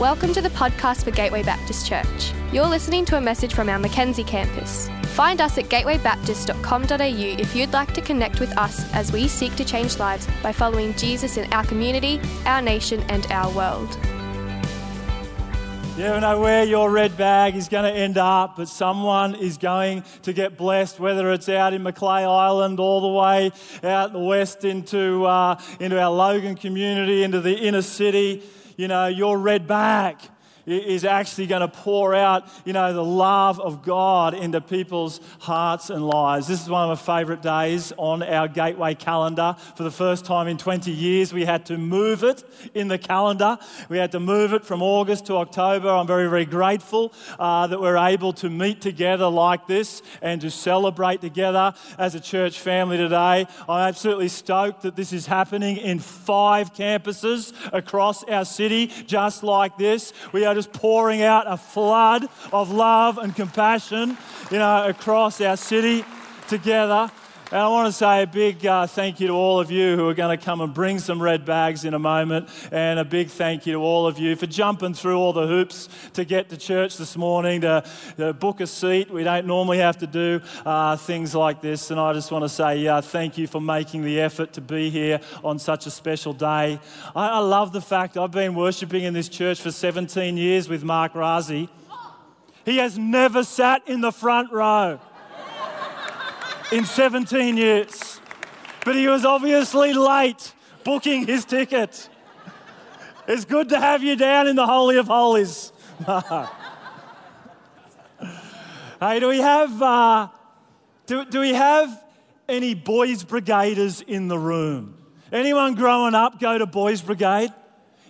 Welcome to the podcast for Gateway Baptist Church. You're listening to a message from our Mackenzie campus. Find us at gatewaybaptist.com.au if you'd like to connect with us as we seek to change lives by following Jesus in our community, our nation, and our world. You never know where your red bag is going to end up, but someone is going to get blessed, whether it's out in Macleay Island, all the way out the west into, uh, into our Logan community, into the inner city you know, your red bag is actually going to pour out, you know, the love of God into people's hearts and lives. This is one of my favorite days on our Gateway calendar. For the first time in 20 years, we had to move it in the calendar. We had to move it from August to October. I'm very, very grateful uh, that we're able to meet together like this and to celebrate together as a church family today. I'm absolutely stoked that this is happening in five campuses across our city, just like this. We are just pouring out a flood of love and compassion, you know, across our city together. And I want to say a big uh, thank you to all of you who are going to come and bring some red bags in a moment. And a big thank you to all of you for jumping through all the hoops to get to church this morning, to, to book a seat. We don't normally have to do uh, things like this. And I just want to say uh, thank you for making the effort to be here on such a special day. I, I love the fact I've been worshipping in this church for 17 years with Mark Razi. He has never sat in the front row in 17 years. But he was obviously late booking his ticket. It's good to have you down in the Holy of Holies. hey, do we have uh, do, do we have any boys' brigaders in the room? Anyone growing up go to boys' brigade?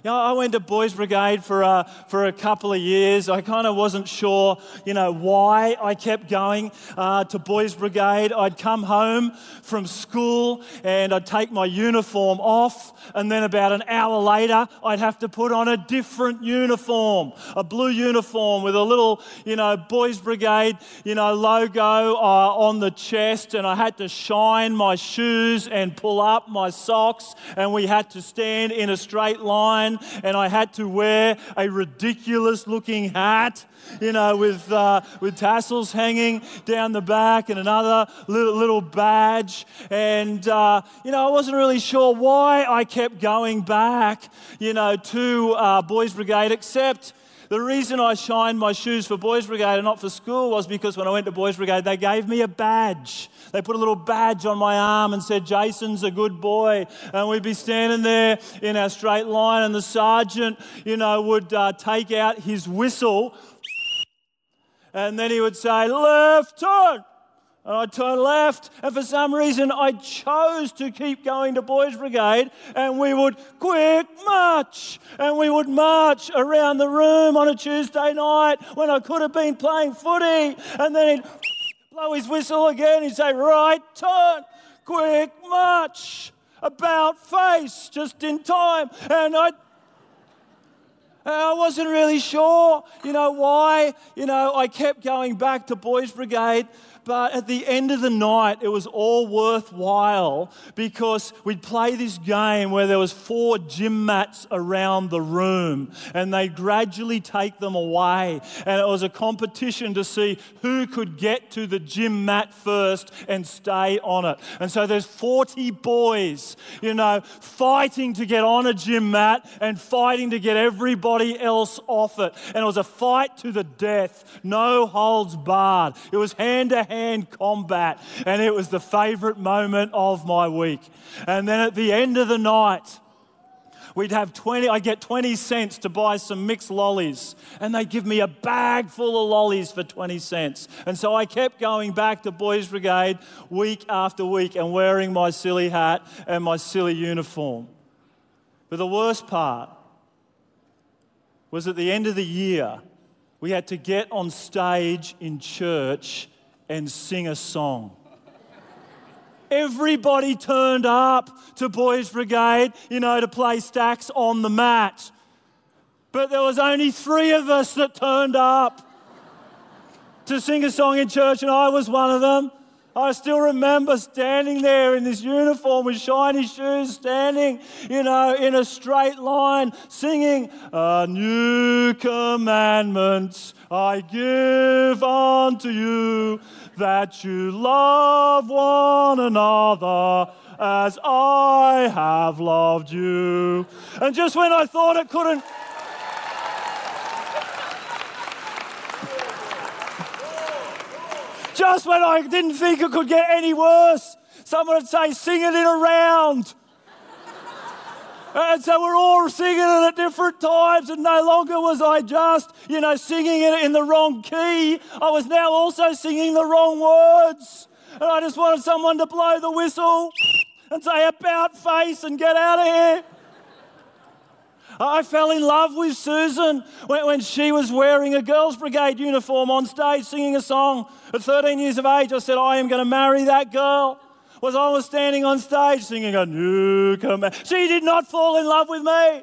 You know, I went to Boys Brigade for a, for a couple of years. I kind of wasn't sure, you know, why I kept going uh, to Boys Brigade. I'd come home from school and I'd take my uniform off, and then about an hour later, I'd have to put on a different uniform, a blue uniform with a little, you know, Boys Brigade, you know, logo uh, on the chest, and I had to shine my shoes and pull up my socks, and we had to stand in a straight line and I had to wear a ridiculous looking hat, you know, with, uh, with tassels hanging down the back and another little, little badge. And, uh, you know, I wasn't really sure why I kept going back, you know, to uh, Boys Brigade, except. The reason I shined my shoes for Boys Brigade and not for school was because when I went to Boys Brigade, they gave me a badge. They put a little badge on my arm and said, Jason's a good boy. And we'd be standing there in our straight line, and the sergeant, you know, would uh, take out his whistle, and then he would say, Left turn. And I'd turn left, and for some reason I chose to keep going to Boys Brigade, and we would quick march, and we would march around the room on a Tuesday night when I could have been playing footy, and then he'd blow his whistle again. He'd say, Right turn, quick march, about face, just in time. And I I wasn't really sure, you know, why. You know, I kept going back to Boys Brigade but at the end of the night, it was all worthwhile because we'd play this game where there was four gym mats around the room and they gradually take them away. And it was a competition to see who could get to the gym mat first and stay on it. And so there's 40 boys, you know, fighting to get on a gym mat and fighting to get everybody else off it. And it was a fight to the death, no holds barred. It was hand to hand combat, and it was the favorite moment of my week. And then at the end of the night, we'd have 20 i get 20 cents to buy some mixed lollies and they give me a bag full of lollies for 20 cents and so i kept going back to boys brigade week after week and wearing my silly hat and my silly uniform but the worst part was at the end of the year we had to get on stage in church and sing a song. Everybody turned up to Boys Brigade, you know, to play stacks on the mat. But there was only three of us that turned up to sing a song in church, and I was one of them. I still remember standing there in this uniform with shiny shoes, standing, you know, in a straight line, singing, A new commandment I give unto you, that you love one another as I have loved you. And just when I thought it couldn't, Just when I didn't think it could get any worse, someone would say, sing it in a round. And so we're all singing it at different times, and no longer was I just, you know, singing it in the wrong key. I was now also singing the wrong words. And I just wanted someone to blow the whistle and say, about face and get out of here. I fell in love with Susan when, she was wearing a Girls' Brigade uniform on stage singing a song. At 13 years of age, I said, I am going to marry that girl. Was I was standing on stage singing a new command. She did not fall in love with me.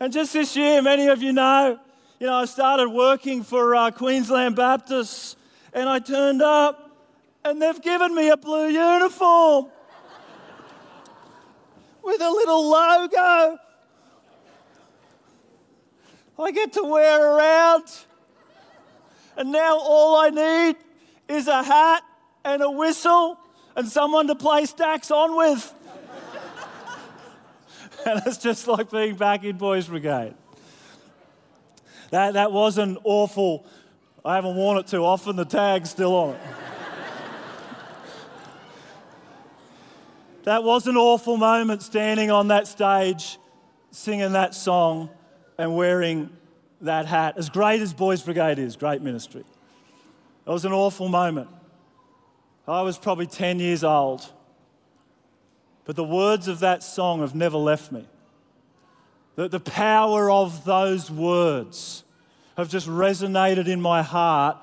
and just this year, many of you know, you know, I started working for uh, Queensland Baptists and I turned up and they've given me a blue uniform with a little logo. I get to wear around. And now all I need is a hat and a whistle and someone to play stacks on with. and it's just like being back in Boys Brigade. That, that was an awful, I haven't worn it too often, the tag's still on it. That was an awful moment standing on that stage, singing that song, and wearing that hat. As great as Boys Brigade is, great ministry. It was an awful moment. I was probably 10 years old. But the words of that song have never left me. The, the power of those words have just resonated in my heart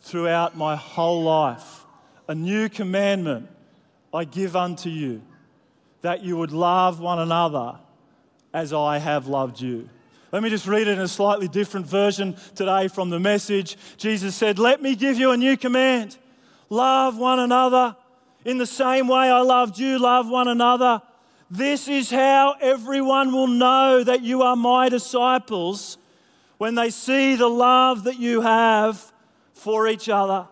throughout my whole life. A new commandment I give unto you, that you would love one another as I have loved you. Let me just read it in a slightly different version today from the message. Jesus said, Let me give you a new command love one another. In the same way I loved you, love one another. This is how everyone will know that you are my disciples when they see the love that you have for each other.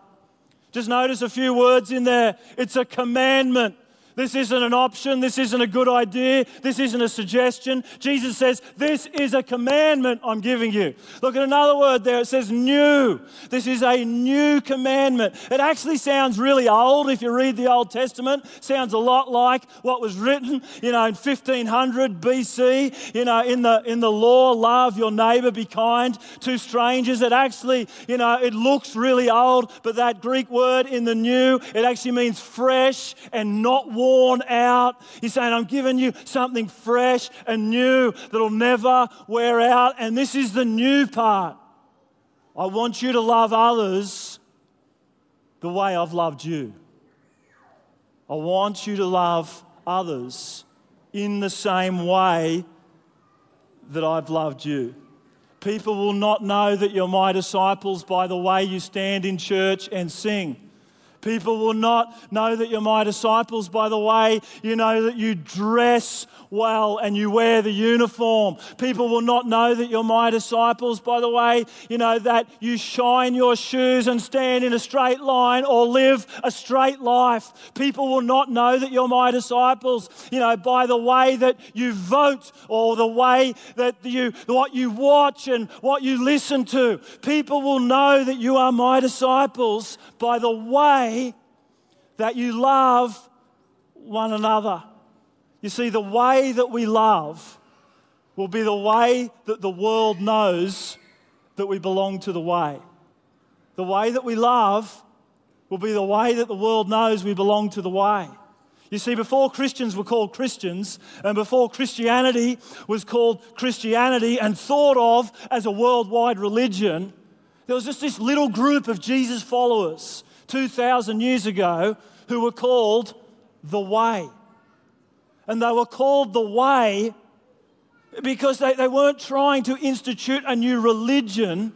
Just notice a few words in there. It's a commandment. This isn't an option. This isn't a good idea. This isn't a suggestion. Jesus says, This is a commandment I'm giving you. Look at another word there. It says new. This is a new commandment. It actually sounds really old if you read the Old Testament. Sounds a lot like what was written, you know, in 1500 BC, you know, in the, in the law, love your neighbor, be kind to strangers. It actually, you know, it looks really old, but that Greek word in the new, it actually means fresh and not worn worn out. He's saying, I'm giving you something fresh and new that'll never wear out. And this is the new part. I want you to love others the way I've loved you. I want you to love others in the same way that I've loved you. People will not know that you're my disciples by the way you stand in church and sing. People will not know that you're my disciples by the way you know that you dress well and you wear the uniform. People will not know that you're my disciples by the way you know that you shine your shoes and stand in a straight line or live a straight life. People will not know that you're my disciples, you know, by the way that you vote or the way that you what you watch and what you listen to. People will know that you are my disciples by the way that you love one another. You see, the way that we love will be the way that the world knows that we belong to the way. The way that we love will be the way that the world knows we belong to the way. You see, before Christians were called Christians, and before Christianity was called Christianity and thought of as a worldwide religion, there was just this little group of Jesus followers 2,000 years ago who were called the Way. And they were called the Way because they, they weren't trying to institute a new religion,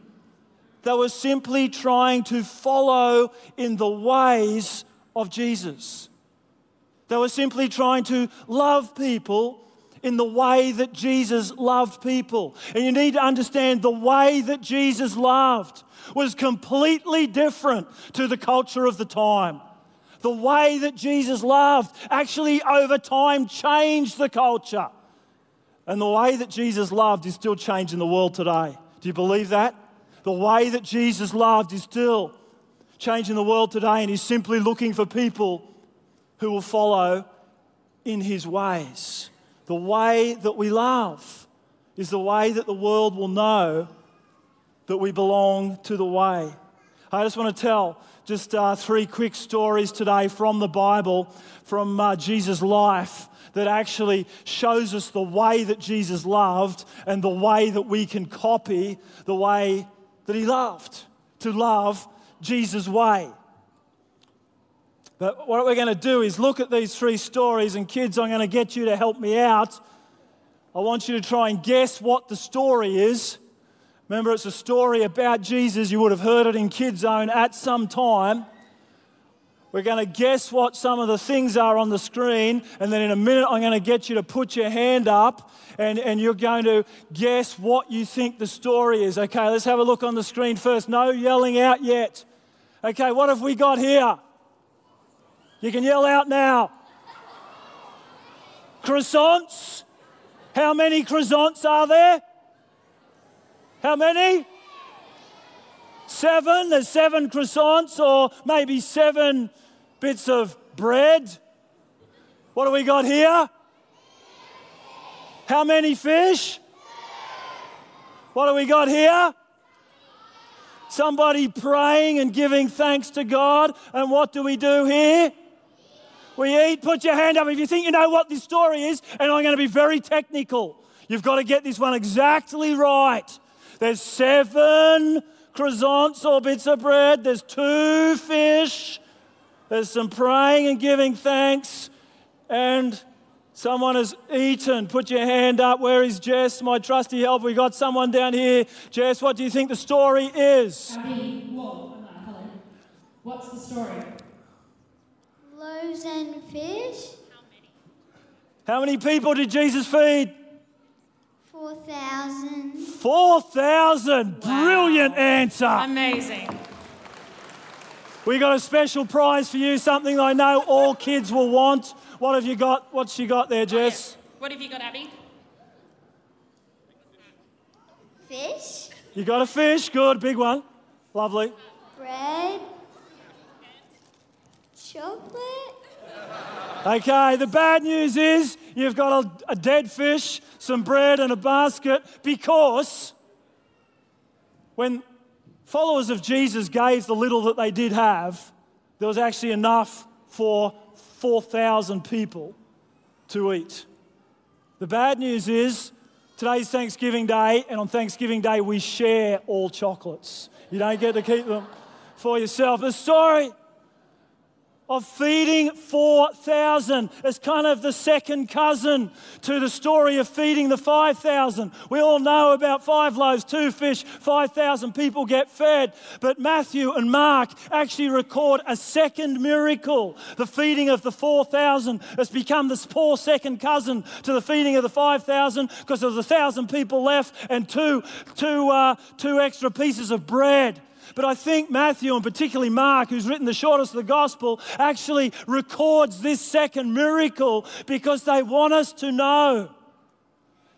They were simply trying to follow in the ways of Jesus. They were simply trying to love people in the way that Jesus loved people. And you need to understand the way that Jesus loved was completely different to the culture of the time. The way that Jesus loved actually over time changed the culture. And the way that Jesus loved is still changing the world today. Do you believe that? The way that Jesus loved is still changing the world today, and He's simply looking for people who will follow in His ways. The way that we love is the way that the world will know that we belong to the way. I just want to tell just uh, three quick stories today from the Bible, from uh, Jesus' life, that actually shows us the way that Jesus loved and the way that we can copy the way that he loved, to love Jesus' way. But what we're going to do is look at these three stories, and kids, I'm going to get you to help me out. I want you to try and guess what the story is. Remember, it's a story about Jesus. You would have heard it in Kids Zone at some time. We're going to guess what some of the things are on the screen, and then in a minute, I'm going to get you to put your hand up and, and you're going to guess what you think the story is. Okay, let's have a look on the screen first. No yelling out yet. Okay, what have we got here? You can yell out now. Croissants? How many croissants are there? How many? Seven. There's seven croissants, or maybe seven bits of bread. What do we got here? How many fish? What do we got here? Somebody praying and giving thanks to God. And what do we do here? We eat. Put your hand up if you think you know what this story is. And I'm going to be very technical. You've got to get this one exactly right. There's seven croissants or bits of bread, there's two fish, there's some praying and giving thanks, and someone has eaten. Put your hand up. Where is Jess, my trusty helper? We got someone down here. Jess, what do you think the story is? What's the story? Loaves and fish. How many people did Jesus feed? 4,000. 4,000. Brilliant answer. Amazing. We got a special prize for you, something I know all kids will want. What have you got? What's she got there, Jess? Oh, what have you got, Abby? Fish. You got a fish. Good, big one. Lovely. Bread. Chocolate. Okay, the bad news is you've got a, a, dead fish, some bread, and a basket because when followers of Jesus gave the little that they did have, there was actually enough for 4,000 people to eat. The bad news is today's Thanksgiving Day, and on Thanksgiving Day, we share all chocolates. You don't get to keep them for yourself. The story of feeding 4,000. It's kind of the second cousin to the story of feeding the 5,000. We all know about five loaves, two fish, 5,000 people get fed. But Matthew and Mark actually record a second miracle. The feeding of the 4,000 has become this poor second cousin to the feeding of the 5,000 because there was a thousand people left and two, two, uh, two extra pieces of bread. But I think Matthew, and particularly Mark, who's written the shortest of the gospel, actually records this second miracle because they want us to know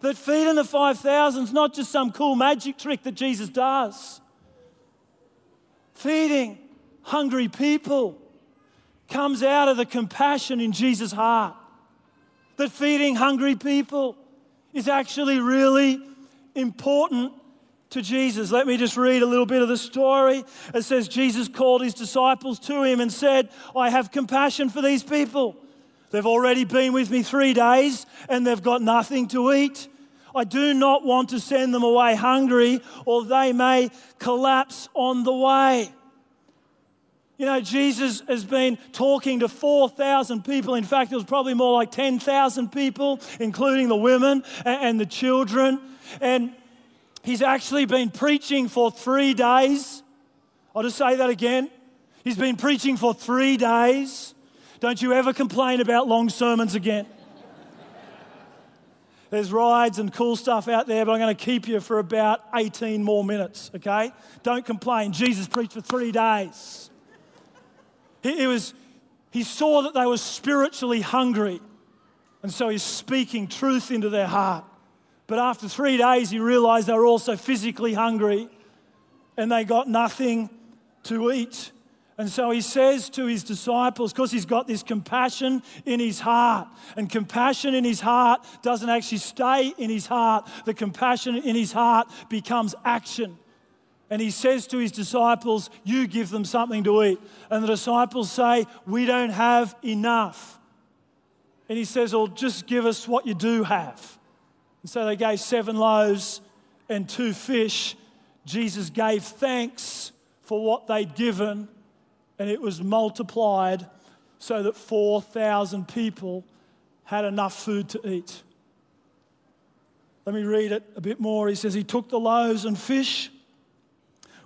that feeding the 5,000 is not just some cool magic trick that Jesus does. Feeding hungry people comes out of the compassion in Jesus' heart. That feeding hungry people is actually really important to Jesus. Let me just read a little bit of the story. It says, Jesus called his disciples to him and said, I have compassion for these people. They've already been with me three days and they've got nothing to eat. I do not want to send them away hungry or they may collapse on the way. You know, Jesus has been talking to 4,000 people. In fact, it was probably more like 10,000 people, including the women and the children. And He's actually been preaching for three days. I'll just say that again. He's been preaching for three days. Don't you ever complain about long sermons again. There's rides and cool stuff out there, but I'm going to keep you for about 18 more minutes, okay? Don't complain. Jesus preached for three days. He, was, he saw that they were spiritually hungry, and so he's speaking truth into their heart. But after three days, he realized they were also physically hungry and they got nothing to eat. And so he says to his disciples, because he's got this compassion in his heart, and compassion in his heart doesn't actually stay in his heart, the compassion in his heart becomes action. And he says to his disciples, You give them something to eat. And the disciples say, We don't have enough. And he says, Well, just give us what you do have. And so they gave seven loaves and two fish. Jesus gave thanks for what they'd given and it was multiplied so that 4,000 people had enough food to eat. Let me read it a bit more. He says, He took the loaves and fish.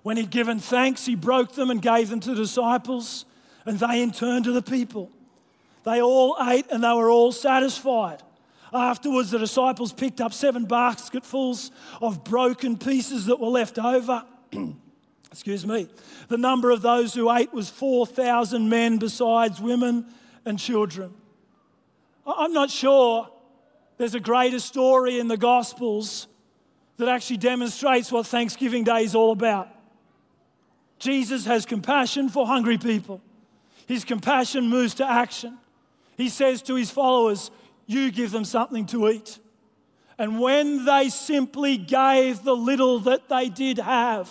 When he'd given thanks, he broke them and gave them to the disciples, and they in turn to the people. They all ate and they were all satisfied. Afterwards, the disciples picked up seven basketfuls of broken pieces that were left over. Excuse me. The number of those who ate was 4,000 men, besides women and children. I'm not sure there's a greater story in the Gospels that actually demonstrates what Thanksgiving Day is all about. Jesus has compassion for hungry people. His compassion moves to action. He says to his followers, You give them something to eat. And when they simply gave the little that they did have,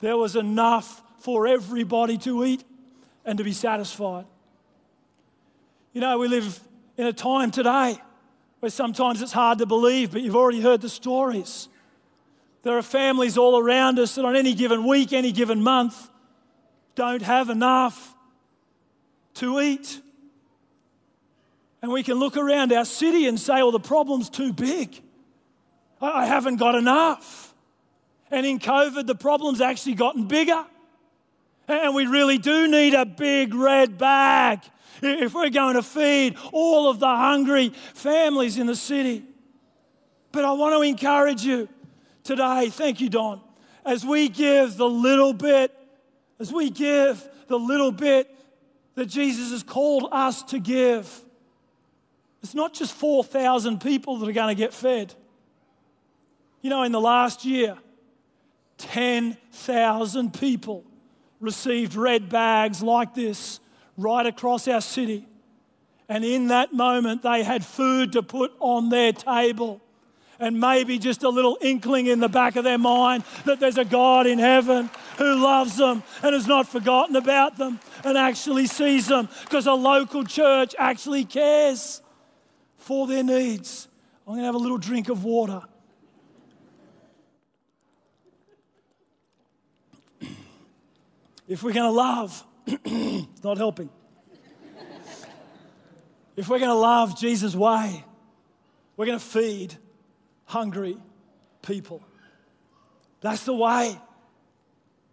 there was enough for everybody to eat and to be satisfied. You know, we live in a time today where sometimes it's hard to believe, but you've already heard the stories. There are families all around us that on any given week, any given month, don't have enough to eat. And we can look around our city and say, well, the problem's too big. I haven't got enough. And in COVID, the problem's actually gotten bigger. And we really do need a big red bag if we're going to feed all of the hungry families in the city. But I want to encourage you today, thank you, Don, as we give the little bit, as we give the little bit that Jesus has called us to give. It's not just 4,000 people that are going to get fed. You know, in the last year, 10,000 people received red bags like this right across our city. And in that moment, they had food to put on their table. And maybe just a little inkling in the back of their mind that there's a God in heaven who loves them and has not forgotten about them and actually sees them because a local church actually cares for their needs. I'm going to have a little drink of water. If we're going to love, it's not helping. if we're going to love Jesus' way, we're going to feed hungry people. That's the way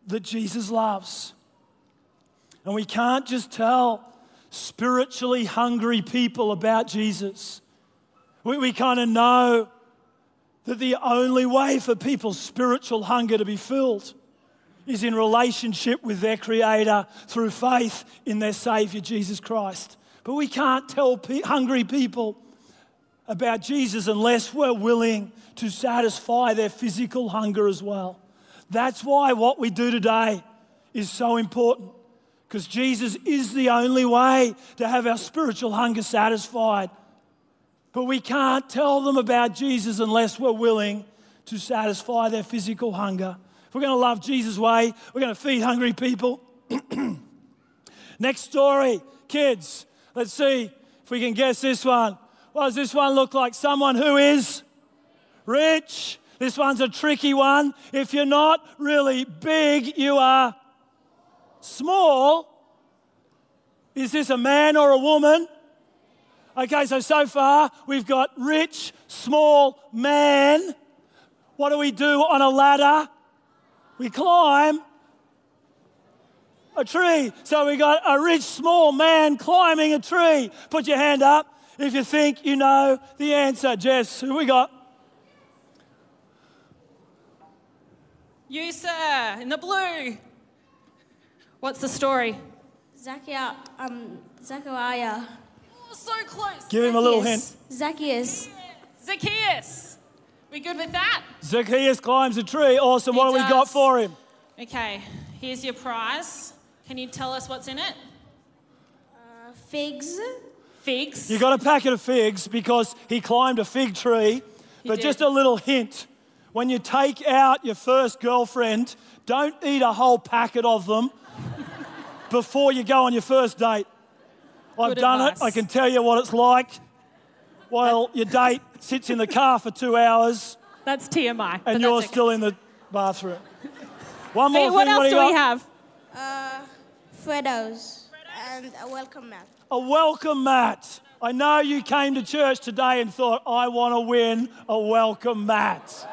that Jesus loves. And we can't just tell spiritually hungry people about Jesus. We, we kind of know that the only way for people's spiritual hunger to be filled is in relationship with their Creator through faith in their Savior, Jesus Christ. But we can't tell pe- hungry people about Jesus unless we're willing to satisfy their physical hunger as well. That's why what we do today is so important because Jesus is the only way to have our spiritual hunger satisfied. But we can't tell them about Jesus unless we're willing to satisfy their physical hunger If we're going to love Jesus' way, we're going to feed hungry people. Next story, kids. Let's see if we can guess this one. What does this one look like? Someone who is rich. This one's a tricky one. If you're not really big, you are small. Is this a man or a woman? Okay, so so far we've got rich, small man. What do we do on a ladder? We climb a tree. So we got a rich small man climbing a tree. Put your hand up if you think you know the answer. Jess, who we got? You, sir, in the blue. What's the story? Zachariah. Um, Zachariah. So close. Give him a little hint. Zacchaeus. Zacchaeus. We good with that? Zacchaeus climbs a tree. Awesome. He what do we got for him? Okay, here's your prize. Can you tell us what's in it? Uh, figs. Figs. You got a packet of figs because he climbed a fig tree. He but did. just a little hint when you take out your first girlfriend, don't eat a whole packet of them before you go on your first date. I've Good done advice. it. I can tell you what it's like while your date sits in the car for two hours That's TMI. but and you're that's okay. still in the bathroom. One more Hey, thing. what else do do you we got? have? Uh, Freddos. And a welcome mat. A welcome mat. I know you came to church today and thought, I want to win a welcome mat.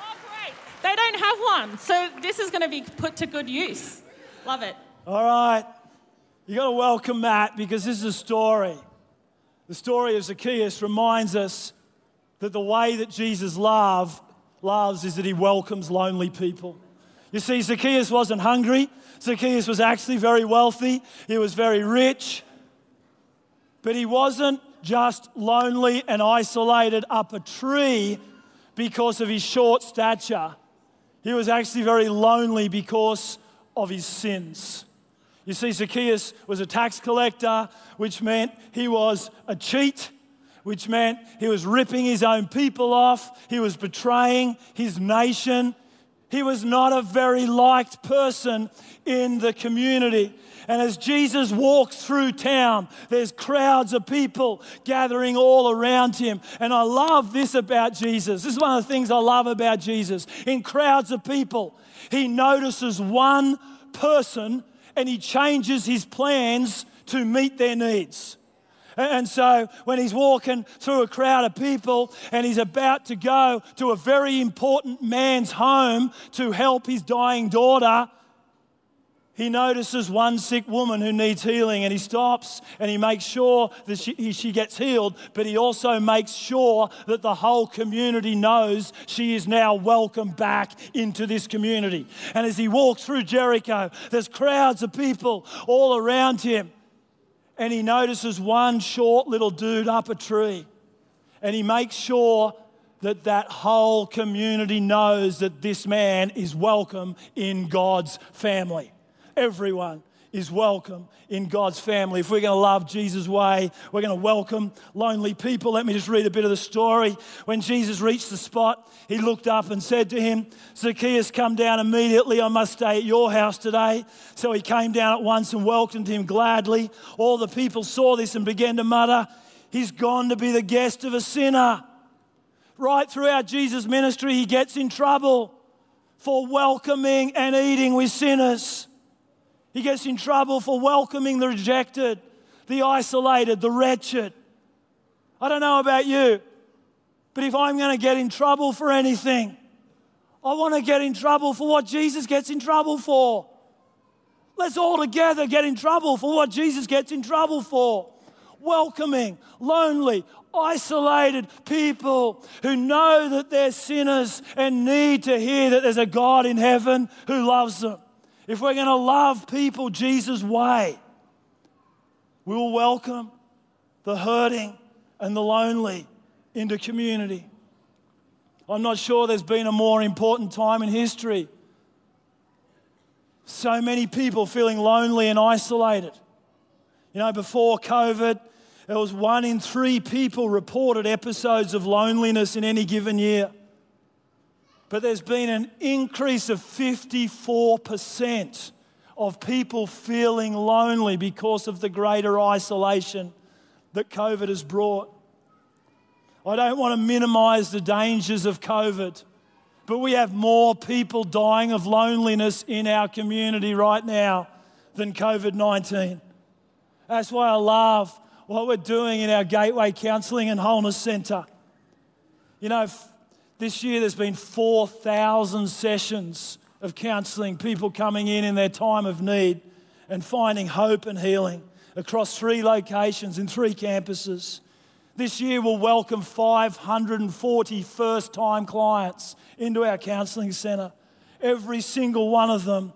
Oh, great. They don't have one, so this is going to be put to good use. Love it. All right. You got to welcome Matt because this is a story. The story of Zacchaeus reminds us that the way that Jesus love, loves is that he welcomes lonely people. You see, Zacchaeus wasn't hungry. Zacchaeus was actually very wealthy. He was very rich. But he wasn't just lonely and isolated up a tree because of his short stature. He was actually very lonely because of his sins. You see, Zacchaeus was a tax collector, which meant he was a cheat, which meant he was ripping his own people off, he was betraying his nation. He was not a very liked person in the community. And as Jesus walks through town, there's crowds of people gathering all around him. And I love this about Jesus. This is one of the things I love about Jesus. In crowds of people, he notices one person and he changes his plans to meet their needs. And so when he's walking through a crowd of people and he's about to go to a very important man's home to help his dying daughter, he notices one sick woman who needs healing and he stops and he makes sure that she, she gets healed, but he also makes sure that the whole community knows she is now welcome back into this community. And as he walks through Jericho, there's crowds of people all around him and he notices one short little dude up a tree and he makes sure that that whole community knows that this man is welcome in God's family. Everyone is welcome in God's family. If we're going to love Jesus' way, we're going to welcome lonely people. Let me just read a bit of the story. When Jesus reached the spot, he looked up and said to him, Zacchaeus, come down immediately. I must stay at your house today. So he came down at once and welcomed him gladly. All the people saw this and began to mutter, He's gone to be the guest of a sinner. Right throughout Jesus' ministry, he gets in trouble for welcoming and eating with sinners. He gets in trouble for welcoming the rejected, the isolated, the wretched. I don't know about you, but if I'm going to get in trouble for anything, I want to get in trouble for what Jesus gets in trouble for. Let's all together get in trouble for what Jesus gets in trouble for. Welcoming, lonely, isolated people who know that they're sinners and need to hear that there's a God in heaven who loves them. If we're going to love people Jesus' way, we will welcome the hurting and the lonely into community. I'm not sure there's been a more important time in history. So many people feeling lonely and isolated. You know, before COVID, there was one in three people reported episodes of loneliness in any given year. But there's been an increase of 54% of people feeling lonely because of the greater isolation that COVID has brought. I don't want to minimize the dangers of COVID, but we have more people dying of loneliness in our community right now than COVID 19. That's why I love what we're doing in our Gateway Counselling and Wholeness Centre. You know, This year, there's been 4,000 sessions of counselling, people coming in in their time of need and finding hope and healing across three locations in three campuses. This year, we'll welcome 540 first time clients into our counselling centre. Every single one of them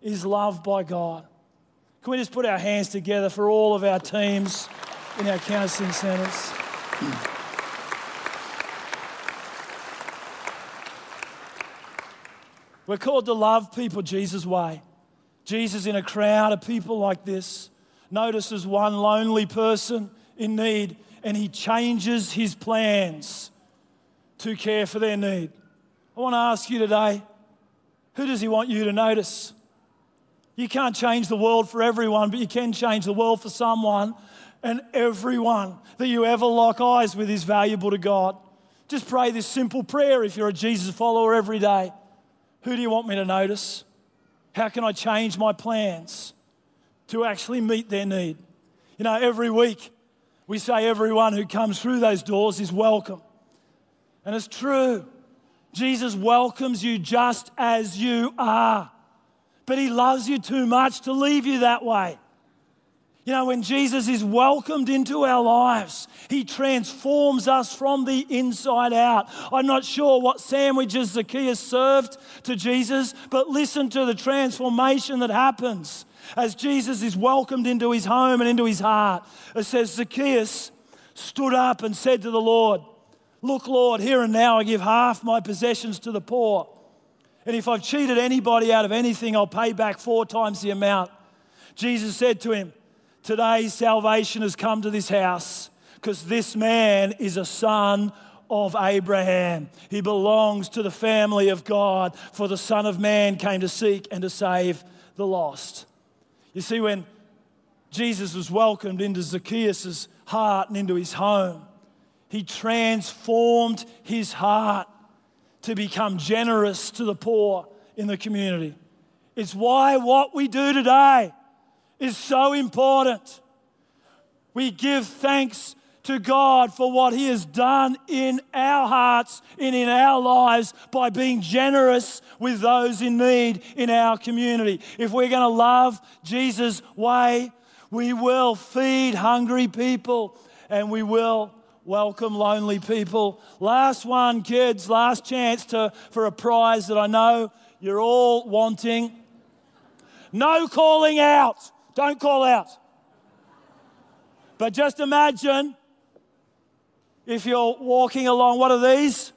is loved by God. Can we just put our hands together for all of our teams in our counselling centres? We're called to love people Jesus' way. Jesus, in a crowd of people like this, notices one lonely person in need and he changes his plans to care for their need. I want to ask you today who does he want you to notice? You can't change the world for everyone, but you can change the world for someone. And everyone that you ever lock eyes with is valuable to God. Just pray this simple prayer if you're a Jesus follower every day. Who do you want me to notice? How can I change my plans to actually meet their need? You know, every week we say everyone who comes through those doors is welcome. And it's true. Jesus welcomes you just as you are, but he loves you too much to leave you that way. You know, when Jesus is welcomed into our lives, he transforms us from the inside out. I'm not sure what sandwiches Zacchaeus served to Jesus, but listen to the transformation that happens as Jesus is welcomed into his home and into his heart. It says, Zacchaeus stood up and said to the Lord, Look, Lord, here and now I give half my possessions to the poor. And if I've cheated anybody out of anything, I'll pay back four times the amount. Jesus said to him, Today, salvation has come to this house because this man is a son of Abraham. He belongs to the family of God, for the Son of Man came to seek and to save the lost. You see, when Jesus was welcomed into Zacchaeus' heart and into his home, he transformed his heart to become generous to the poor in the community. It's why what we do today is so important. We give thanks to God for what He has done in our hearts and in our lives by being generous with those in need in our community. If we're going to love Jesus' way, we will feed hungry people and we will welcome lonely people. Last one, kids, last chance to, for a prize that I know you're all wanting. No calling out. Don't call out. But just imagine if you're walking along, what are these?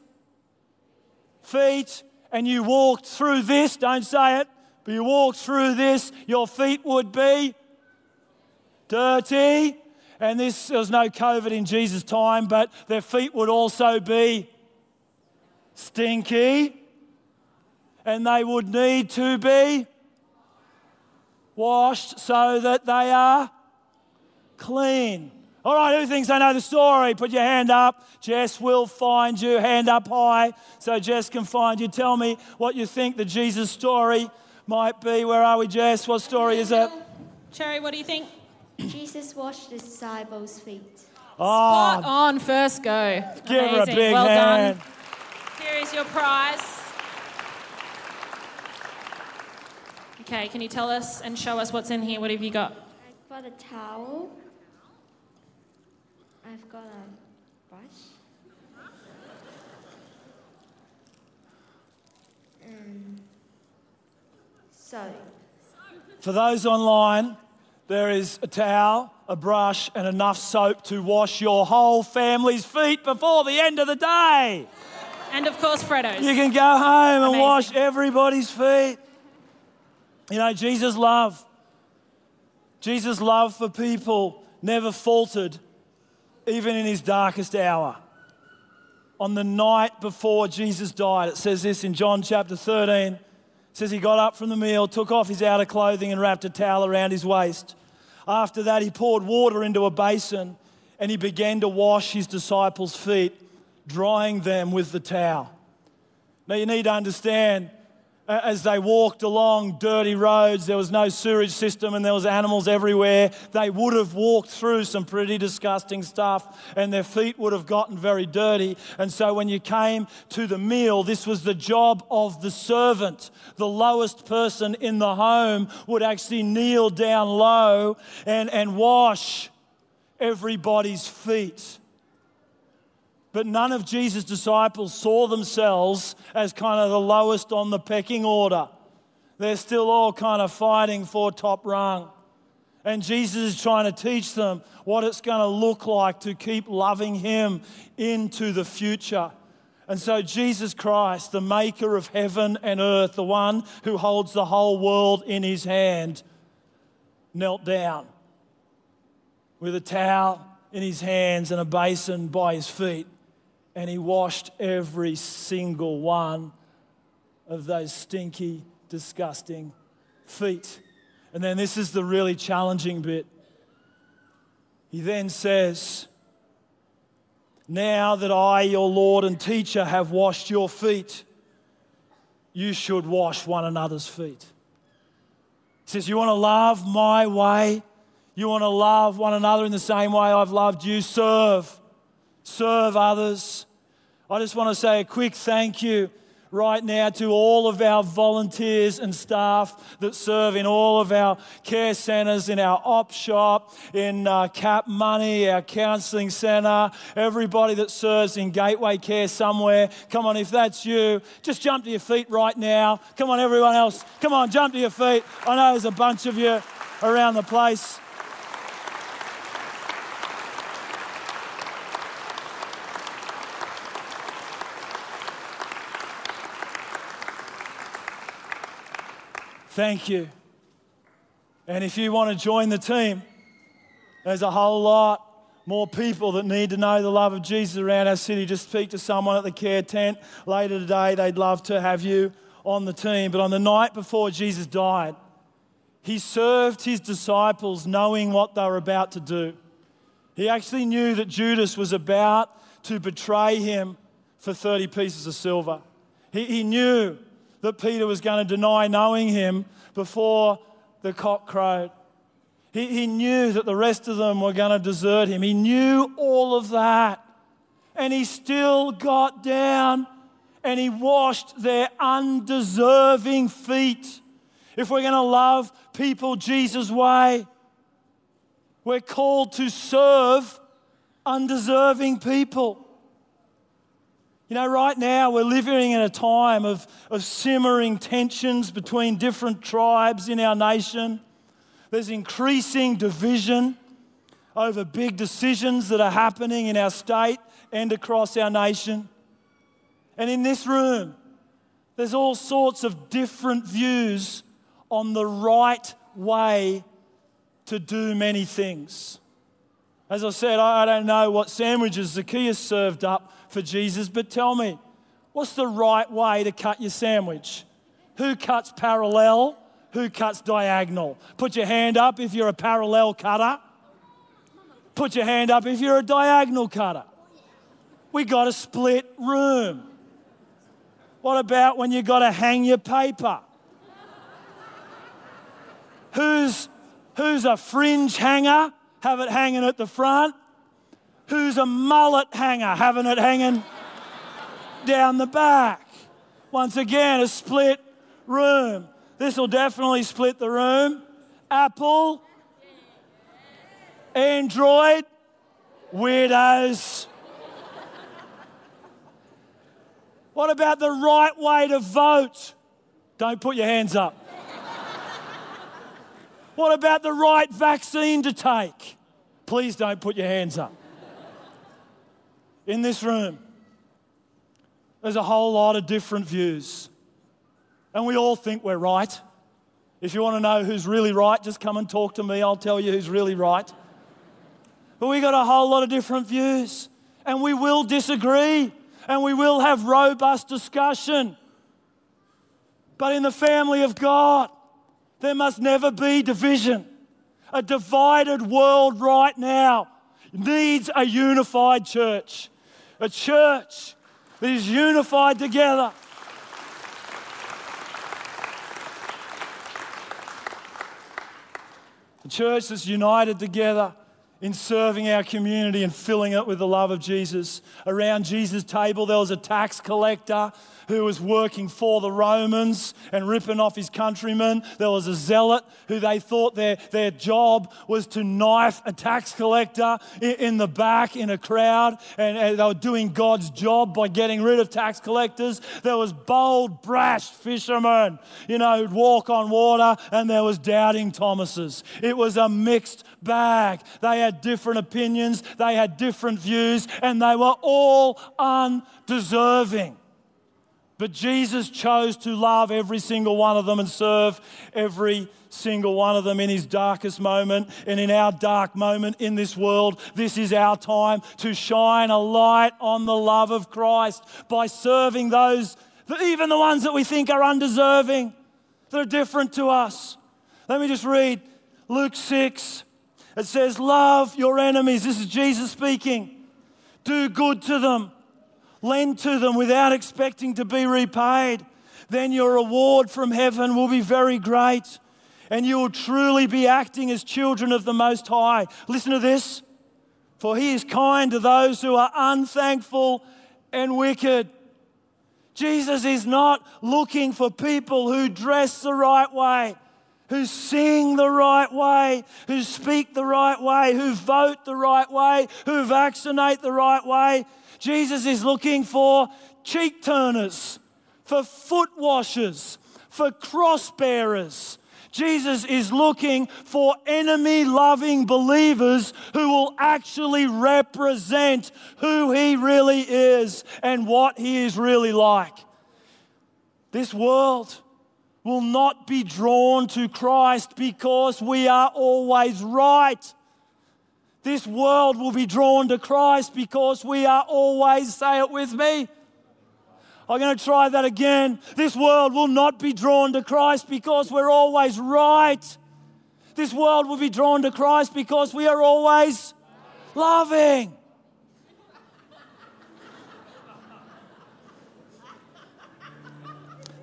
Feet, and you walked through this, don't say it, but you walked through this, your feet would be dirty. And this, there was no COVID in Jesus' time, but their feet would also be stinky. And they would need to be washed so that they are clean. All right, who thinks they know the story? Put your hand up. Jess will find you. Hand up high so Jess can find you. Tell me what you think the Jesus story might be. Where are we, Jess? What story is it? Cherry, what do you think? Jesus washed his disciples' feet. Ah. Spot Oh, on, first go. give her a Amazing. big well hand. done. Here is your prize. Okay, can you tell us and show us what's in here? What have you got? I've got a towel. I've got a brush. Mm. And soap. For those online, there is a towel, a brush, and enough soap to wash your whole family's feet before the end of the day. And of course, Freddo's. You can go home and wash everybody's feet. You know, Jesus' love, Jesus' love for people never faltered, even in his darkest hour. On the night before Jesus died, it says this in John chapter 13. It says he got up from the meal, took off his outer clothing, and wrapped a towel around his waist. After that, he poured water into a basin and he began to wash his disciples' feet, drying them with the towel. Now, you need to understand as they walked along dirty roads. There was no sewage system and there was animals everywhere. They would have walked through some pretty disgusting stuff and their feet would have gotten very dirty. And so when you came to the meal, this was the job of the servant. The lowest person in the home would actually kneel down low and, and wash everybody's feet. But none of Jesus' disciples saw themselves as kind of the lowest on the pecking order. They're still all kind of fighting for top rung. And Jesus is trying to teach them what it's going to look like to keep loving Him into the future. And so, Jesus Christ, the maker of heaven and earth, the one who holds the whole world in His hand, knelt down with a towel in his hands and a basin by his feet and he washed every single one of those stinky, disgusting feet. And then this is the really challenging bit. He then says, Now that I, your Lord and teacher, have washed your feet, you should wash one another's feet. He says, You want to love my way? You want to love one another in the same way I've loved you? Serve. Serve others. I just want to say a quick thank you right now to all of our volunteers and staff that serve in all of our care centres, in our op shop, in uh, Cap Money, our counselling centre, everybody that serves in Gateway Care somewhere. Come on, if that's you, just jump to your feet right now. Come on, everyone else, come on, jump to your feet. I know there's a bunch of you around the place. Thank you. And if you want to join the team, there's a whole lot more people that need to know the love of Jesus around our city. Just speak to someone at the care tent later today. They'd love to have you on the team. But on the night before Jesus died, he served his disciples knowing what they were about to do. He actually knew that Judas was about to betray him for 30 pieces of silver. He, he knew that Peter was going to deny knowing him before the cock crowed. He, he knew that the rest of them were going to desert him. He knew all of that. And he still got down and he washed their undeserving feet. If we're going to love people Jesus' way, we're called to serve undeserving people. You know, right now we're living in a time of, of simmering tensions between different tribes in our nation. There's increasing division over big decisions that are happening in our state and across our nation. And in this room, there's all sorts of different views on the right way to do many things. As I said, I don't know what sandwiches Zacchaeus served up for Jesus, but tell me, what's the right way to cut your sandwich? Who cuts parallel? Who cuts diagonal? Put your hand up if you're a parallel cutter. Put your hand up if you're a diagonal cutter. We got a split room. What about when you got to hang your paper? Who's, who's a fringe hanger? Have it hanging at the front who's a mullet hanger, having it hanging down the back. Once again, a split room. This will definitely split the room. Apple, Android, weirdos. What about the right way to vote? Don't put your hands up. What about the right vaccine to take? Please don't put your hands up in this room, there's a whole lot of different views. And we all think we're right. If you want to know who's really right, just come and talk to me. I'll tell you who's really right. But we got a whole lot of different views. And we will disagree. And we will have robust discussion. But in the family of God, there must never be division. A divided world right now needs a unified church a church that is unified together. A church that's united together in serving our community and filling it with the love of Jesus. Around Jesus' table, there was a tax collector who was working for the Romans and ripping off his countrymen. There was a zealot who they thought their, their job was to knife a tax collector in, in the back in a crowd, and, and they were doing God's job by getting rid of tax collectors. There was bold, brash fishermen, you know, who'd walk on water, and there was doubting Thomases. It was a mixed bag. They had different opinions, they had different views, and they were all undeserving. But Jesus chose to love every single one of them and serve every single one of them in his darkest moment and in our dark moment in this world. This is our time to shine a light on the love of Christ by serving those, even the ones that we think are undeserving, that are different to us. Let me just read Luke 6. It says, Love your enemies. This is Jesus speaking. Do good to them Lend to them without expecting to be repaid. Then your reward from heaven will be very great, and you will truly be acting as children of the Most High. Listen to this for he is kind to those who are unthankful and wicked. Jesus is not looking for people who dress the right way, who sing the right way, who speak the right way, who vote the right way, who vaccinate the right way. Jesus is looking for cheek turners, for foot washers, for cross bearers. Jesus is looking for enemy loving believers who will actually represent who he really is and what he is really like. This world will not be drawn to Christ because we are always right. This world will be drawn to Christ because we are always, say it with me. I'm going to try that again. This world will not be drawn to Christ because we're always right. This world will be drawn to Christ because we are always loving.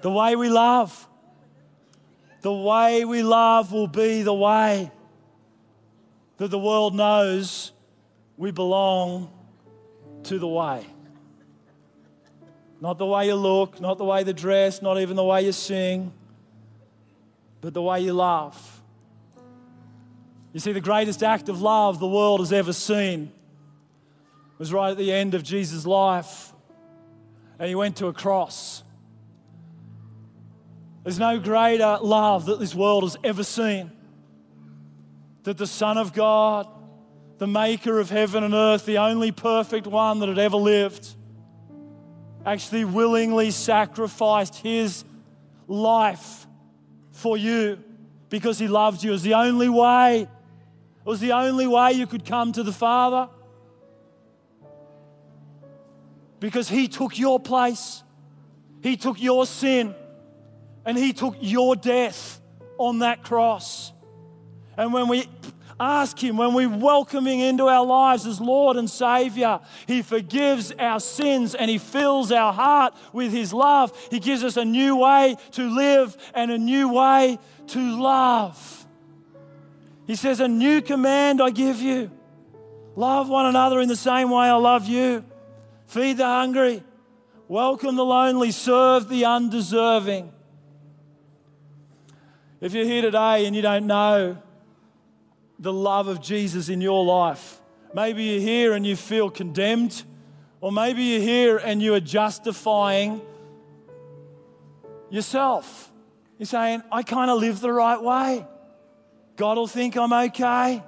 The way we love, the way we love will be the way that the world knows we belong to the way. Not the way you look, not the way you dress, not even the way you sing, but the way you love. You see, the greatest act of love the world has ever seen was right at the end of Jesus' life, and he went to a cross. There's no greater love that this world has ever seen that the Son of God, the maker of heaven and earth, the only perfect one that had ever lived, actually willingly sacrificed his life for you because he loved you. It was the only way. It was the only way you could come to the Father. Because he took your place, he took your sin, and he took your death on that cross. And when we ask Him, when we welcome Him into our lives as Lord and Savior, He forgives our sins and He fills our heart with His love. He gives us a new way to live and a new way to love. He says, A new command I give you love one another in the same way I love you. Feed the hungry, welcome the lonely, serve the undeserving. If you're here today and you don't know the love of Jesus in your life. Maybe you're here and you feel condemned, or maybe you're here and you are justifying yourself. You're saying, I kind of live the right way. God will think I'm okay.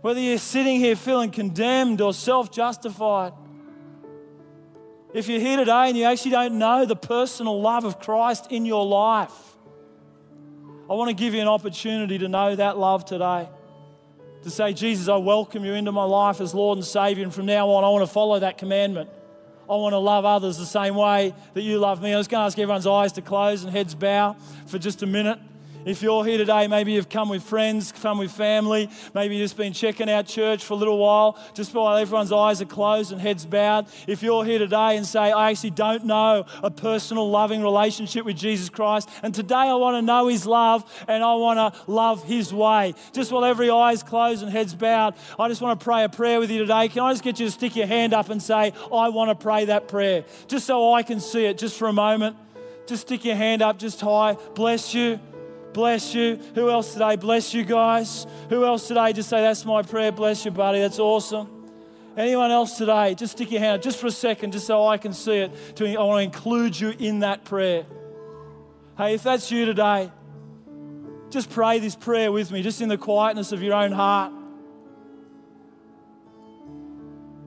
Whether you're sitting here feeling condemned or self justified, if you're here today and you actually don't know the personal love of Christ in your life, I want to give you an opportunity to know that love today. To say, Jesus, I welcome you into my life as Lord and Savior, and from now on, I want to follow that commandment. I want to love others the same way that you love me. I was going to ask everyone's eyes to close and heads bow for just a minute. If you're here today, maybe you've come with friends, come with family, maybe you've just been checking out church for a little while, just while everyone's eyes are closed and heads bowed. If you're here today and say, I actually don't know a personal, loving relationship with Jesus Christ, and today I want to know His love and I want to love His way. Just while every eye's closed and heads bowed, I just want to pray a prayer with you today. Can I just get you to stick your hand up and say, I want to pray that prayer? Just so I can see it, just for a moment. Just stick your hand up just high. Bless you. Bless you. Who else today? Bless you guys. Who else today? Just say, That's my prayer. Bless you, buddy. That's awesome. Anyone else today? Just stick your hand up just for a second, just so I can see it. I want to include you in that prayer. Hey, if that's you today, just pray this prayer with me, just in the quietness of your own heart.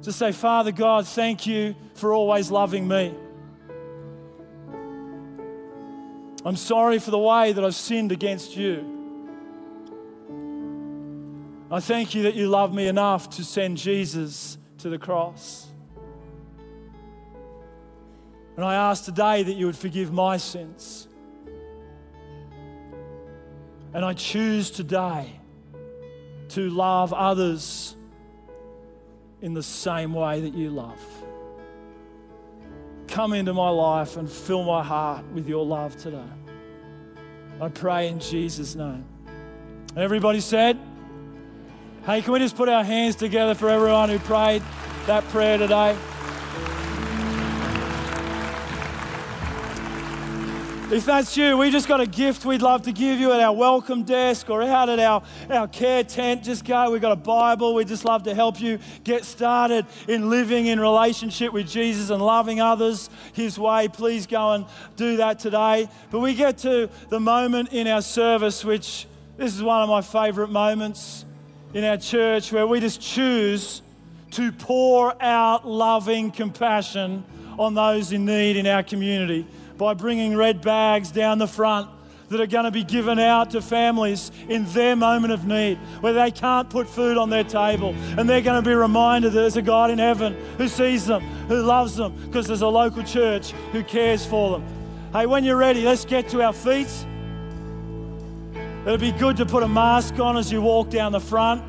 Just say, Father God, thank you for always loving me. I'm sorry for the way that I've sinned against you. I thank you that you love me enough to send Jesus to the cross. And I ask today that you would forgive my sins. And I choose today to love others in the same way that you love. Come into my life and fill my heart with your love today. I pray in Jesus' name. Everybody said, Hey, can we just put our hands together for everyone who prayed that prayer today? If that's you, we just got a gift we'd love to give you at our welcome desk or out at our, our care tent. Just go. We've got a Bible. We'd just love to help you get started in living in relationship with Jesus and loving others His way. Please go and do that today. But we get to the moment in our service, which this is one of my favorite moments in our church, where we just choose to pour out loving compassion on those in need in our community by bringing red bags down the front that are going to be given out to families in their moment of need where they can't put food on their table. And they're going to be reminded that there's a God in heaven who sees them, who loves them, because there's a local church who cares for them. Hey, when you're ready, let's get to our feet. It'd be good to put a mask on as you walk down the front.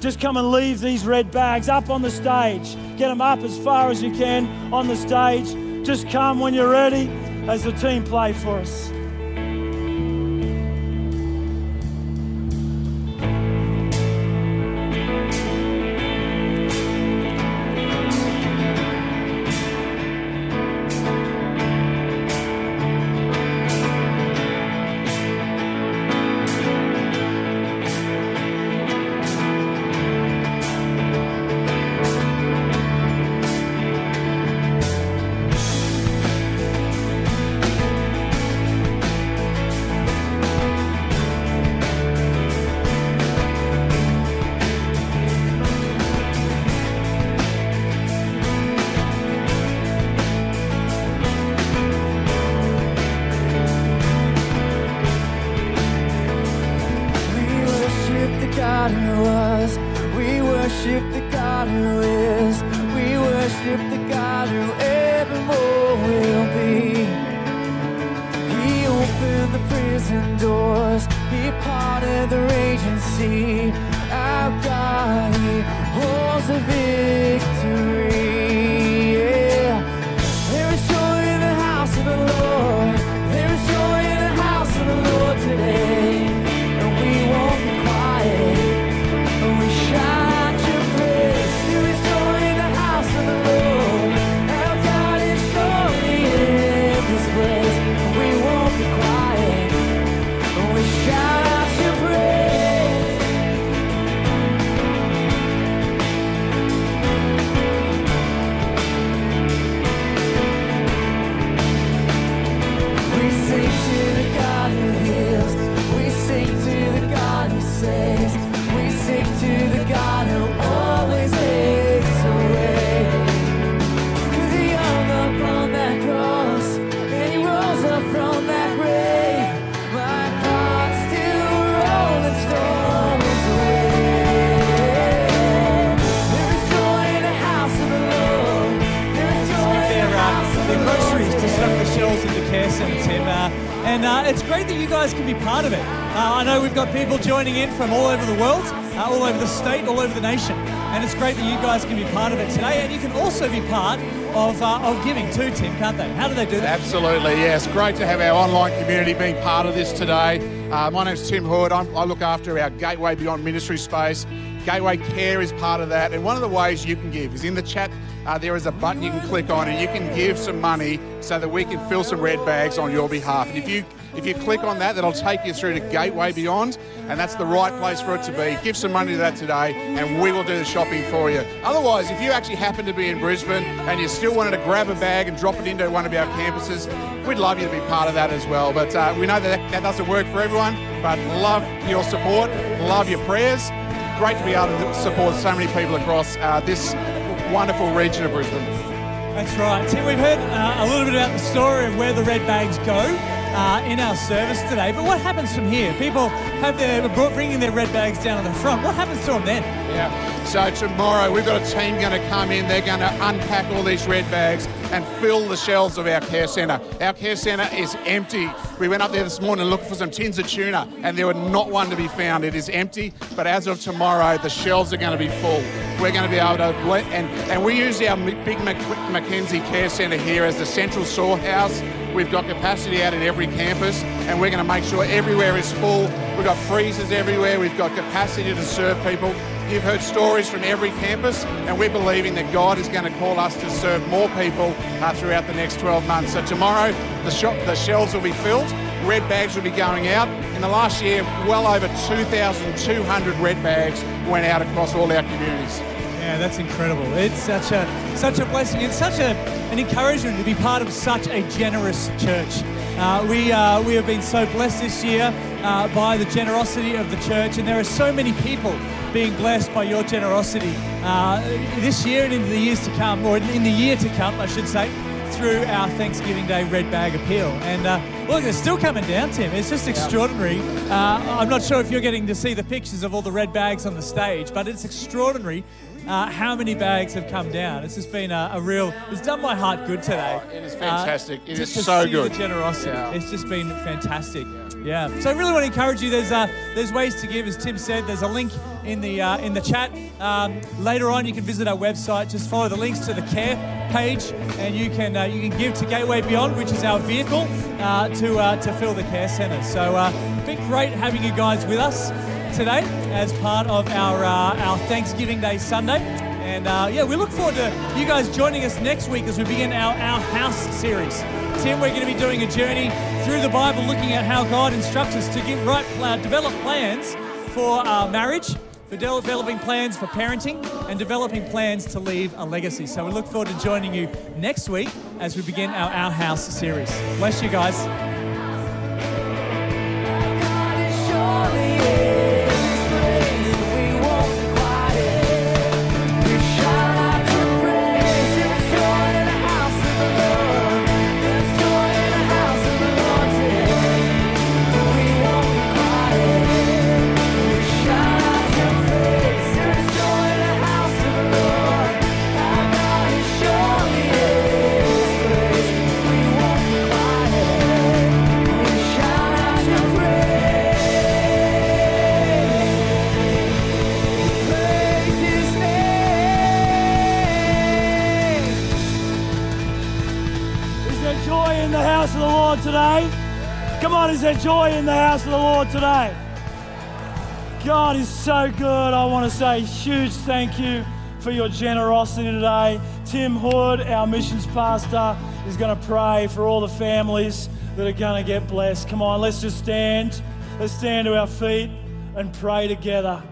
Just come and leave these red bags up on the stage. Get them up as far as you can on the stage. Just come when you're ready as the team play for us. Great that you guys can be part of it today. And you can also be part of, uh, of giving too, Tim, can't they? How do they do that? Absolutely, yes. Great to have our online community being part of this today. Uh, my name's Tim Hood. I'm, I look after our Gateway Beyond Ministry space. Gateway Care is part of that. And one of the ways you can give is in the chat, uh, there is a button you can click on and you can give some money so that we can fill some red bags on your behalf. And if you if you click on that, that'll take you through to Gateway Beyond, and that's the right place for it to be. Give some money to that today, and we will do the shopping for you. Otherwise, if you actually happen to be in Brisbane and you still wanted to grab a bag and drop it into one of our campuses, we'd love you to be part of that as well. But uh, we know that that doesn't work for everyone, but love your support, love your prayers. Great to be able to support so many people across uh, this wonderful region of Brisbane. That's right. Tim, we've heard uh, a little bit about the story of where the red bags go uh, in our service today. But what happens from here? People have their bringing their red bags down to the front. What happens to them then? Yeah. So tomorrow we've got a team going to come in. They're going to unpack all these red bags and fill the shelves of our care centre. Our care centre is empty. We went up there this morning looked for some tins of tuna, and there were not one to be found. It is empty. But as of tomorrow, the shelves are going to be full. We're going to be able to and and we use our big Mackenzie Care Centre here as the central storehouse. We've got capacity out at every campus, and we're going to make sure everywhere is full. We've got freezers everywhere. We've got capacity to serve people. You've heard stories from every campus, and we're believing that God is going to call us to serve more people uh, throughout the next 12 months. So tomorrow, the, shop, the shelves will be filled, red bags will be going out. In the last year, well over 2,200 red bags went out across all our communities. Yeah, that's incredible. It's such a such a blessing. It's such a, an encouragement to be part of such a generous church. Uh, we, uh, we have been so blessed this year uh, by the generosity of the church, and there are so many people being blessed by your generosity uh, this year and in the years to come, or in the year to come, I should say, through our Thanksgiving Day Red Bag Appeal. And uh, look, it's still coming down, Tim. It's just extraordinary. Uh, I'm not sure if you're getting to see the pictures of all the red bags on the stage, but it's extraordinary uh, how many bags have come down. It's just been a, a real, it's done my heart good today. Oh, it is fantastic. Uh, it is so good. The generosity. Yeah. It's just been fantastic. Yeah. So I really want to encourage you. There's uh, there's ways to give, as Tim said. There's a link in the uh, in the chat. Um, later on, you can visit our website. Just follow the links to the care page, and you can uh, you can give to Gateway Beyond, which is our vehicle uh, to uh, to fill the care centre. So uh, been great having you guys with us today as part of our our Thanksgiving Day Sunday. And yeah, we look forward to you guys joining us next week as we begin our, our house series. Tim, we're going to be doing a journey through the Bible looking at how God instructs us to give right, uh, develop plans for uh, marriage, for developing plans for parenting, and developing plans to leave a legacy. So we look forward to joining you next week as we begin our Our House series. Bless you guys. Joy in the house of the Lord today? God is so good. I want to say huge thank you for your generosity today. Tim Hood, our missions pastor, is going to pray for all the families that are going to get blessed. Come on, let's just stand. Let's stand to our feet and pray together.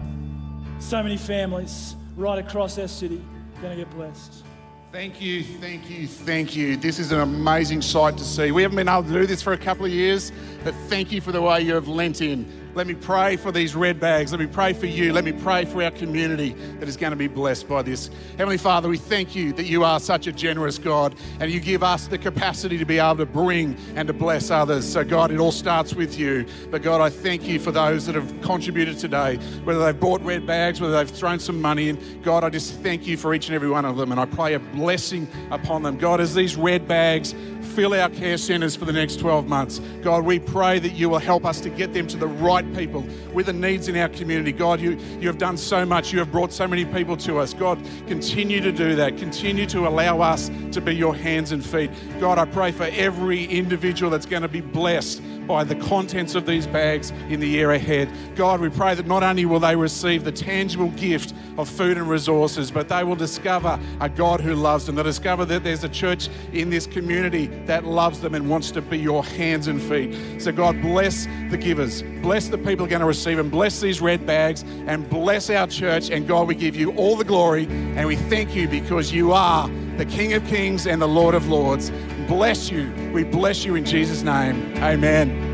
So many families right across our city going to get blessed. Thank you, thank you, thank you. This is an amazing sight to see. We haven't been able to do this for a couple of years, but thank you for the way you have lent in Let me pray for these red bags. Let me pray for you. Let me pray for our community that is going to be blessed by this. Heavenly Father, we thank you that you are such a generous God and you give us the capacity to be able to bring and to bless others. So, God, it all starts with you. But, God, I thank you for those that have contributed today, whether they've bought red bags, whether they've thrown some money in. God, I just thank you for each and every one of them and I pray a blessing upon them. God, as these red bags fill our care centres for the next 12 months, God, we pray that you will help us to get them to the right people with the needs in our community. God, you, you have done so much. You have brought so many people to us. God, continue to do that. Continue to allow us to be your hands and feet. God, I pray for every individual that's going to be blessed by the contents of these bags in the year ahead. God, we pray that not only will they receive the tangible gift of food and resources, but they will discover a God who loves them. They'll discover that there's a church in this community that loves them and wants to be your hands and feet. So, God, bless the givers, bless the people who are going to receive them, bless these red bags, and bless our church. And God, we give you all the glory and we thank you because you are the King of Kings and the Lord of Lords. Bless you. We bless you in Jesus' name. Amen.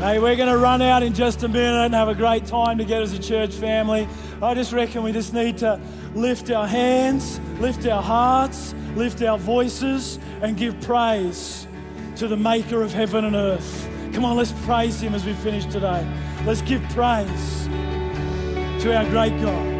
Hey, we're going to run out in just a minute and have a great time together as a church family. I just reckon we just need to lift our hands, lift our hearts, lift our voices, and give praise to the maker of heaven and earth. Come on, let's praise him as we finish today. Let's give praise to our great God.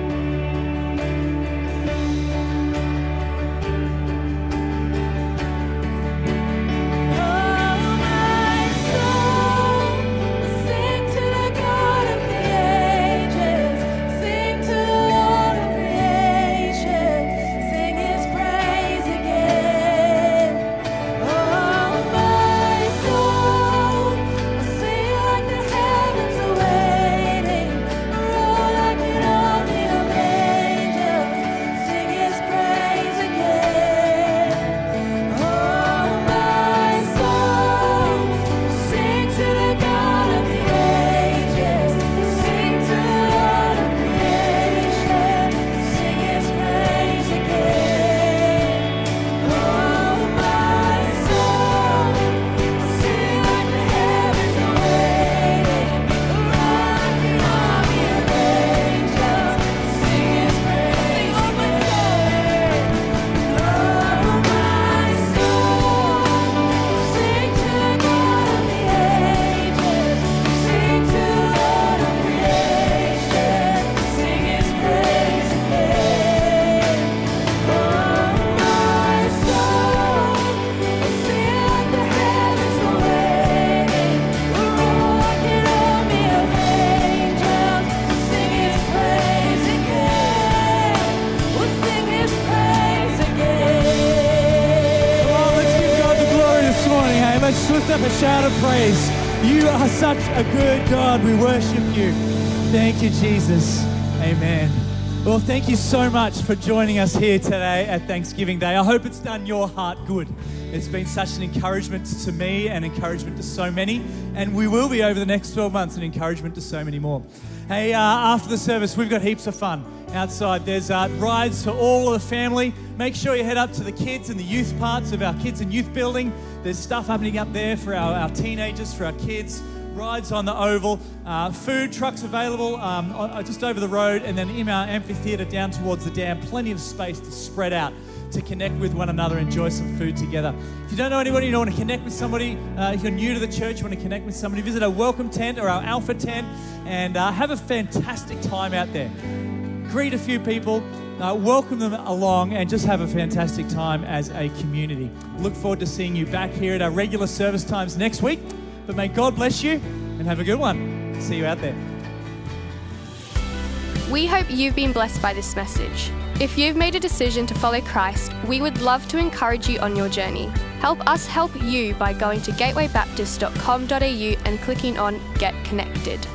Up a shout of praise. You are such a good God. We worship you. Thank you, Jesus. Amen. Well, thank you so much for joining us here today at Thanksgiving Day. I hope it's done your heart good. It's been such an encouragement to me and encouragement to so many, and we will be over the next 12 months an encouragement to so many more. Hey, uh, after the service, we've got heaps of fun outside. There's uh, rides for all of the family. Make sure you head up to the kids and the youth parts of our kids and youth building. There's stuff happening up there for our, our teenagers, for our kids. Rides on the oval, uh, food trucks available um, just over the road, and then in our amphitheatre down towards the dam. Plenty of space to spread out to connect with one another, enjoy some food together. If you don't know anybody, you don't want to connect with somebody, uh, if you're new to the church, you want to connect with somebody, visit our welcome tent or our alpha tent and uh, have a fantastic time out there. Greet a few people, uh, welcome them along, and just have a fantastic time as a community. Look forward to seeing you back here at our regular service times next week. But may God bless you and have a good one. See you out there. We hope you've been blessed by this message. If you've made a decision to follow Christ, we would love to encourage you on your journey. Help us help you by going to gatewaybaptist.com.au and clicking on Get Connected.